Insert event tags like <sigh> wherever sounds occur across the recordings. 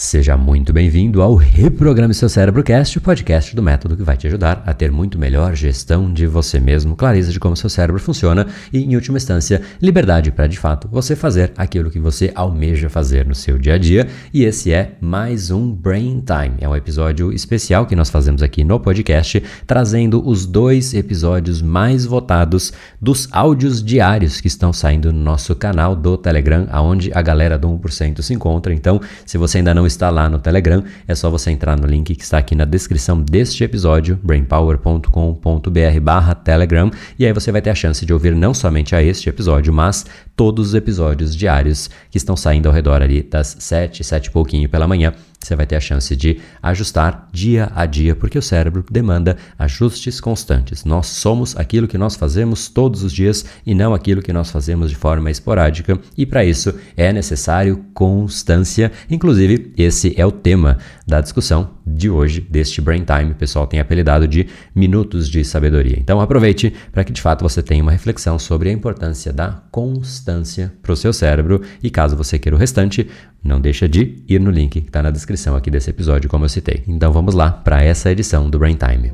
Seja muito bem-vindo ao Reprograme Seu Cérebro Cast, o podcast do método que vai te ajudar a ter muito melhor gestão de você mesmo, clareza de como seu cérebro funciona e, em última instância, liberdade para, de fato, você fazer aquilo que você almeja fazer no seu dia a dia. E esse é mais um Brain Time. É um episódio especial que nós fazemos aqui no podcast, trazendo os dois episódios mais votados dos áudios diários que estão saindo no nosso canal do Telegram, aonde a galera do 1% se encontra. Então, se você ainda não está lá no Telegram, é só você entrar no link que está aqui na descrição deste episódio, brainpower.com.br Telegram, e aí você vai ter a chance de ouvir não somente a este episódio, mas todos os episódios diários que estão saindo ao redor ali das 7, 7 e pouquinho pela manhã você vai ter a chance de ajustar dia a dia, porque o cérebro demanda ajustes constantes. Nós somos aquilo que nós fazemos todos os dias e não aquilo que nós fazemos de forma esporádica, e para isso é necessário constância. Inclusive, esse é o tema da discussão de hoje, deste Brain Time. O pessoal tem apelidado de Minutos de Sabedoria. Então aproveite para que de fato você tenha uma reflexão sobre a importância da constância para o seu cérebro. E caso você queira o restante, não deixa de ir no link que está na descrição aqui desse episódio, como eu citei. Então vamos lá para essa edição do Brain Time.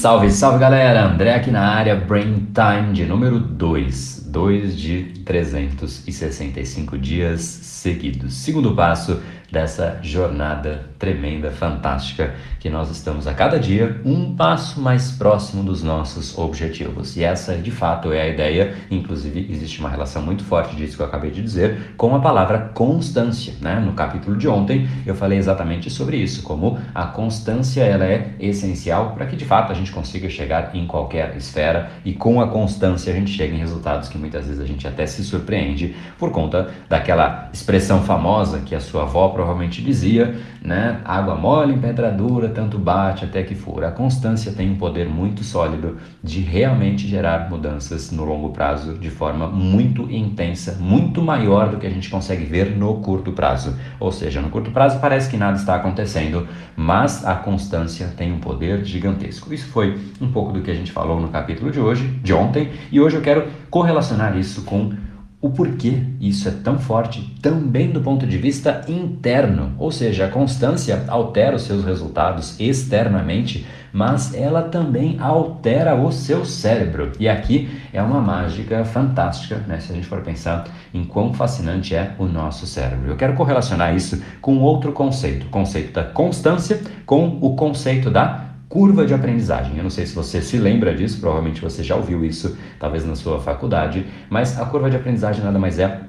Salve, salve galera! André aqui na área, Brain Time de número 2. 2 de 365 dias seguidos. Segundo passo, dessa jornada tremenda, fantástica, que nós estamos a cada dia um passo mais próximo dos nossos objetivos. E essa, de fato, é a ideia. Inclusive, existe uma relação muito forte disso que eu acabei de dizer com a palavra constância. Né? No capítulo de ontem, eu falei exatamente sobre isso, como a constância ela é essencial para que, de fato, a gente consiga chegar em qualquer esfera e com a constância a gente chega em resultados que muitas vezes a gente até se surpreende por conta daquela expressão famosa que a sua avó provavelmente dizia, né? Água mole em pedra dura, tanto bate até que fura. A constância tem um poder muito sólido de realmente gerar mudanças no longo prazo de forma muito intensa, muito maior do que a gente consegue ver no curto prazo. Ou seja, no curto prazo parece que nada está acontecendo, mas a constância tem um poder gigantesco. Isso foi um pouco do que a gente falou no capítulo de hoje, de ontem, e hoje eu quero correlacionar isso com o porquê isso é tão forte também do ponto de vista interno, ou seja, a constância altera os seus resultados externamente, mas ela também altera o seu cérebro. E aqui é uma mágica fantástica, né? Se a gente for pensar em quão fascinante é o nosso cérebro. Eu quero correlacionar isso com outro conceito, o conceito da constância com o conceito da curva de aprendizagem. Eu não sei se você se lembra disso, provavelmente você já ouviu isso, talvez na sua faculdade, mas a curva de aprendizagem nada mais é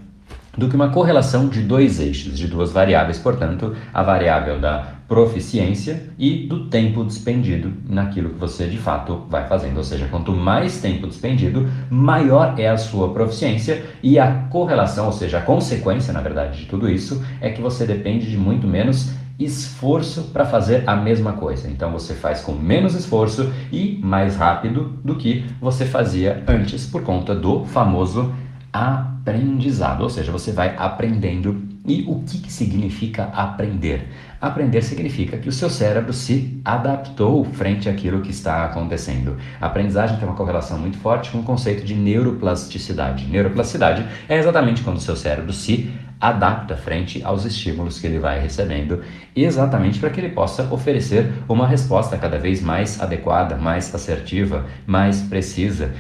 do que uma correlação de dois eixos, de duas variáveis, portanto, a variável da proficiência e do tempo despendido naquilo que você de fato vai fazendo. Ou seja, quanto mais tempo despendido, maior é a sua proficiência e a correlação, ou seja, a consequência, na verdade, de tudo isso é que você depende de muito menos esforço para fazer a mesma coisa. Então você faz com menos esforço e mais rápido do que você fazia antes por conta do famoso aprendizado. Ou seja, você vai aprendendo. E o que, que significa aprender? Aprender significa que o seu cérebro se adaptou frente àquilo que está acontecendo. A aprendizagem tem uma correlação muito forte com o conceito de neuroplasticidade. Neuroplasticidade é exatamente quando o seu cérebro se adapta frente aos estímulos que ele vai recebendo, exatamente para que ele possa oferecer uma resposta cada vez mais adequada, mais assertiva, mais precisa,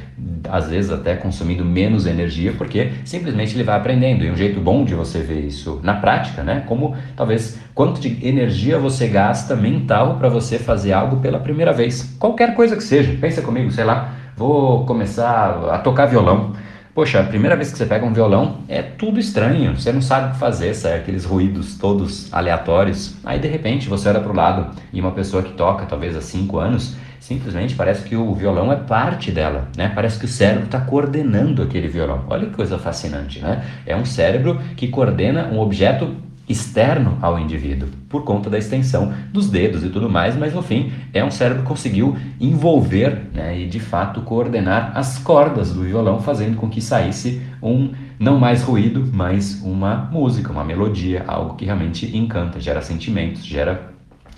às vezes até consumindo menos energia, porque simplesmente ele vai aprendendo. E um jeito bom de você ver isso na prática, né? Como talvez quanto de energia você gasta mental para você fazer algo pela primeira vez, qualquer coisa que seja. Pensa comigo, sei lá, vou começar a tocar violão. Poxa, a primeira vez que você pega um violão é tudo estranho, você não sabe o que fazer, sai aqueles ruídos todos aleatórios. Aí de repente você olha para o lado e uma pessoa que toca talvez há 5 anos, simplesmente parece que o violão é parte dela, né? Parece que o cérebro está coordenando aquele violão. Olha que coisa fascinante, né? É um cérebro que coordena um objeto externo ao indivíduo, por conta da extensão dos dedos e tudo mais, mas no fim é um cérebro que conseguiu envolver né, e de fato coordenar as cordas do violão, fazendo com que saísse um não mais ruído, mas uma música, uma melodia, algo que realmente encanta, gera sentimentos, gera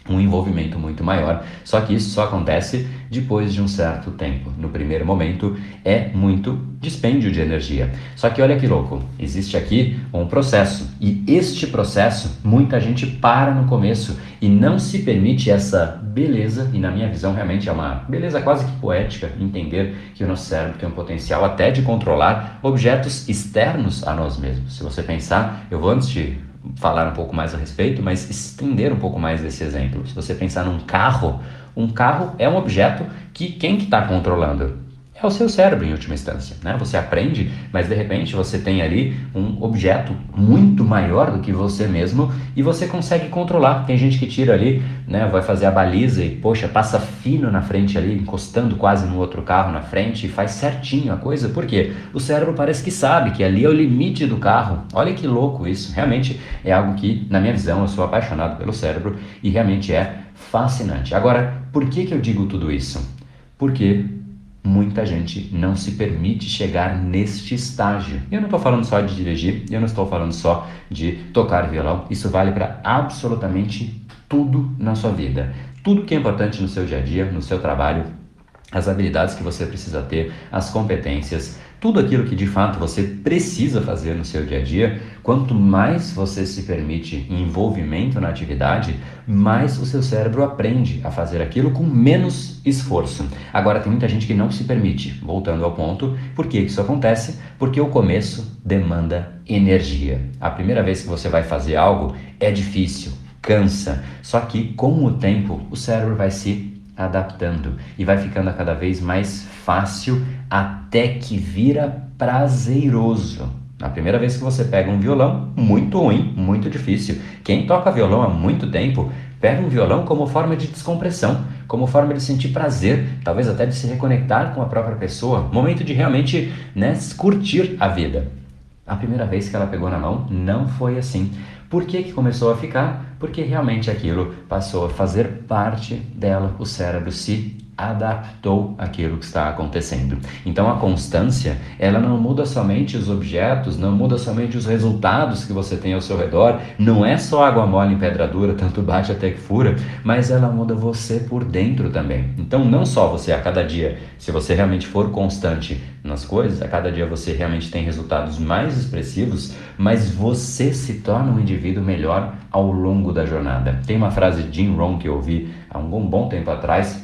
um envolvimento muito maior. Só que isso só acontece depois de um certo tempo. No primeiro momento é muito dispêndio de energia. Só que olha que louco, existe aqui um processo e este processo muita gente para no começo e não se permite essa beleza e na minha visão realmente é uma beleza quase que poética entender que o nosso cérebro tem um potencial até de controlar objetos externos a nós mesmos. Se você pensar, eu vou antes de falar um pouco mais a respeito, mas estender um pouco mais esse exemplo. Se você pensar num carro, um carro é um objeto que quem que está controlando? É o seu cérebro em última instância, né? Você aprende, mas de repente você tem ali um objeto muito maior do que você mesmo e você consegue controlar. Tem gente que tira ali, né? Vai fazer a baliza e poxa passa fino na frente ali, encostando quase no outro carro na frente e faz certinho a coisa. Por quê? O cérebro parece que sabe que ali é o limite do carro. Olha que louco isso. Realmente é algo que, na minha visão, eu sou apaixonado pelo cérebro e realmente é fascinante. Agora, por que que eu digo tudo isso? Porque muita gente não se permite chegar neste estágio. Eu não estou falando só de dirigir, eu não estou falando só de tocar violão, isso vale para absolutamente tudo na sua vida. Tudo que é importante no seu dia a dia, no seu trabalho, as habilidades que você precisa ter, as competências, tudo aquilo que de fato você precisa fazer no seu dia a dia, quanto mais você se permite envolvimento na atividade, mais o seu cérebro aprende a fazer aquilo com menos esforço. Agora, tem muita gente que não se permite. Voltando ao ponto, por que isso acontece? Porque o começo demanda energia. A primeira vez que você vai fazer algo é difícil, cansa. Só que com o tempo, o cérebro vai se adaptando e vai ficando cada vez mais fácil até que vira prazeroso. A primeira vez que você pega um violão, muito ruim, muito difícil. Quem toca violão há muito tempo, pega um violão como forma de descompressão, como forma de sentir prazer, talvez até de se reconectar com a própria pessoa, momento de realmente né, curtir a vida. A primeira vez que ela pegou na mão, não foi assim. Por que, que começou a ficar? Porque realmente aquilo passou a fazer parte dela, o cérebro se adaptou àquilo que está acontecendo. Então a constância, ela não muda somente os objetos, não muda somente os resultados que você tem ao seu redor, não é só água mole em pedra dura, <laughs> tanto bate até que fura, mas ela muda você por dentro também. Então não só você a cada dia, se você realmente for constante nas coisas, a cada dia você realmente tem resultados mais expressivos, mas você se torna um indivíduo melhor ao longo da jornada. Tem uma frase de Jim Rohn que eu ouvi há um bom tempo atrás,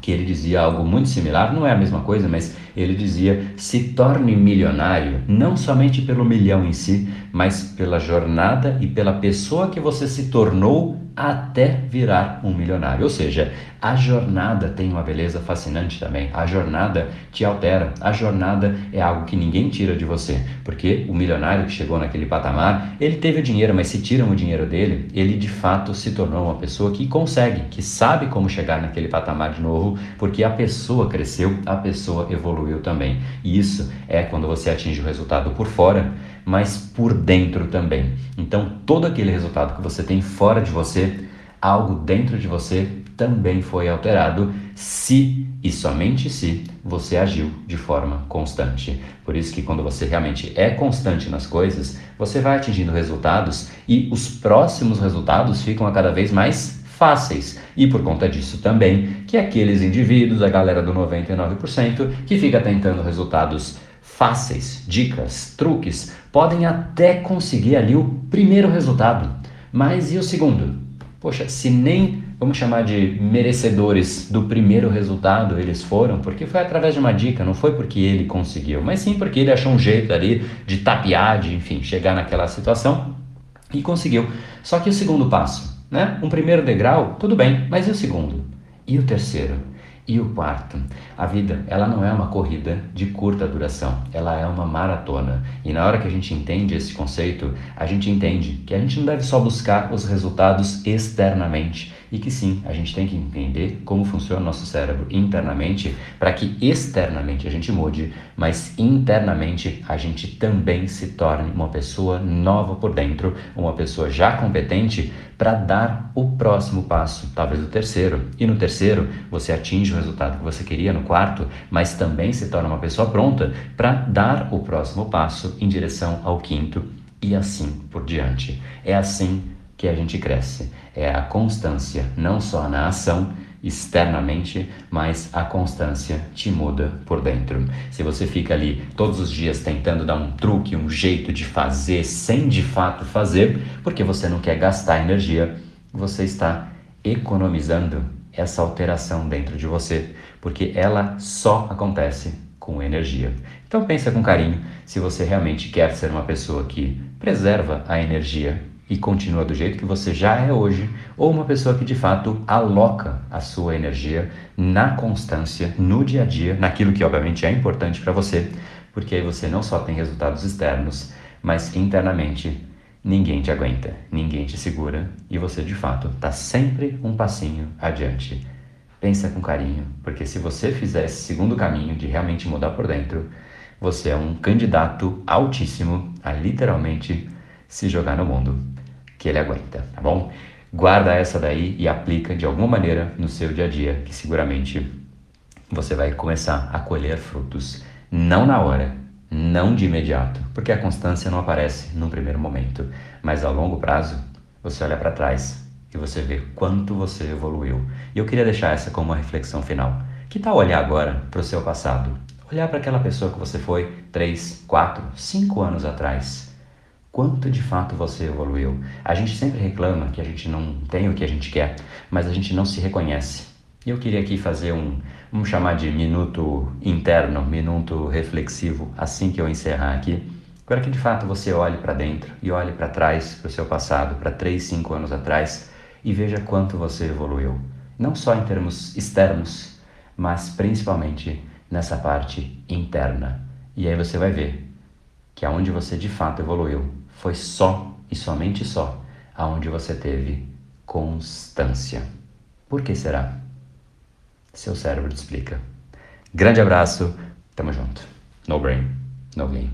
que ele dizia algo muito similar, não é a mesma coisa, mas ele dizia: se torne milionário não somente pelo milhão em si, mas pela jornada e pela pessoa que você se tornou até virar um milionário. Ou seja, a jornada tem uma beleza fascinante também. A jornada te altera. A jornada é algo que ninguém tira de você, porque o milionário que chegou naquele patamar, ele teve o dinheiro, mas se tiram o dinheiro dele, ele de fato se tornou uma pessoa que consegue, que sabe como chegar naquele patamar de novo, porque a pessoa cresceu, a pessoa evoluiu também. E isso é quando você atinge o resultado por fora mas por dentro também. Então, todo aquele resultado que você tem fora de você, algo dentro de você também foi alterado se e somente se você agiu de forma constante. Por isso que quando você realmente é constante nas coisas, você vai atingindo resultados e os próximos resultados ficam a cada vez mais fáceis. E por conta disso também que aqueles indivíduos, a galera do 99%, que fica tentando resultados fáceis, dicas, truques, podem até conseguir ali o primeiro resultado. Mas e o segundo? Poxa, se nem vamos chamar de merecedores do primeiro resultado eles foram, porque foi através de uma dica, não foi porque ele conseguiu, mas sim porque ele achou um jeito ali de tapear, de enfim, chegar naquela situação e conseguiu. Só que o segundo passo, né? Um primeiro degrau, tudo bem, mas e o segundo? E o terceiro? E o quarto, a vida, ela não é uma corrida de curta duração, ela é uma maratona. E na hora que a gente entende esse conceito, a gente entende que a gente não deve só buscar os resultados externamente, e que sim, a gente tem que entender como funciona o nosso cérebro internamente para que externamente a gente mude, mas internamente a gente também se torne uma pessoa nova por dentro, uma pessoa já competente para dar o próximo passo, talvez o terceiro. E no terceiro, você atinge o resultado que você queria no quarto, mas também se torna uma pessoa pronta para dar o próximo passo em direção ao quinto e assim por diante. É assim que a gente cresce. É a constância, não só na ação, externamente, mas a constância te muda por dentro. Se você fica ali todos os dias tentando dar um truque, um jeito de fazer sem de fato fazer, porque você não quer gastar energia, você está economizando essa alteração dentro de você, porque ela só acontece com energia. Então pensa com carinho se você realmente quer ser uma pessoa que preserva a energia e continua do jeito que você já é hoje, ou uma pessoa que de fato aloca a sua energia na constância, no dia a dia, naquilo que obviamente é importante para você, porque aí você não só tem resultados externos, mas internamente ninguém te aguenta, ninguém te segura e você de fato está sempre um passinho adiante. Pensa com carinho, porque se você fizer esse segundo caminho de realmente mudar por dentro, você é um candidato altíssimo a literalmente se jogar no mundo que ele aguenta, tá bom? Guarda essa daí e aplica de alguma maneira no seu dia a dia, que seguramente você vai começar a colher frutos, não na hora, não de imediato, porque a constância não aparece num primeiro momento, mas a longo prazo você olha para trás e você vê quanto você evoluiu. E eu queria deixar essa como uma reflexão final. Que tal olhar agora para o seu passado? Olhar para aquela pessoa que você foi 3, 4, 5 anos atrás quanto de fato você evoluiu. A gente sempre reclama que a gente não tem o que a gente quer, mas a gente não se reconhece. E eu queria aqui fazer um, vamos chamar de minuto interno, minuto reflexivo, assim que eu encerrar aqui. Agora que de fato você olhe para dentro e olhe para trás, para o seu passado, para 3, 5 anos atrás e veja quanto você evoluiu. Não só em termos externos, mas principalmente nessa parte interna. E aí você vai ver que aonde você de fato evoluiu foi só e somente só aonde você teve constância. Por que será? Seu cérebro te explica. Grande abraço, tamo junto. No brain, no game.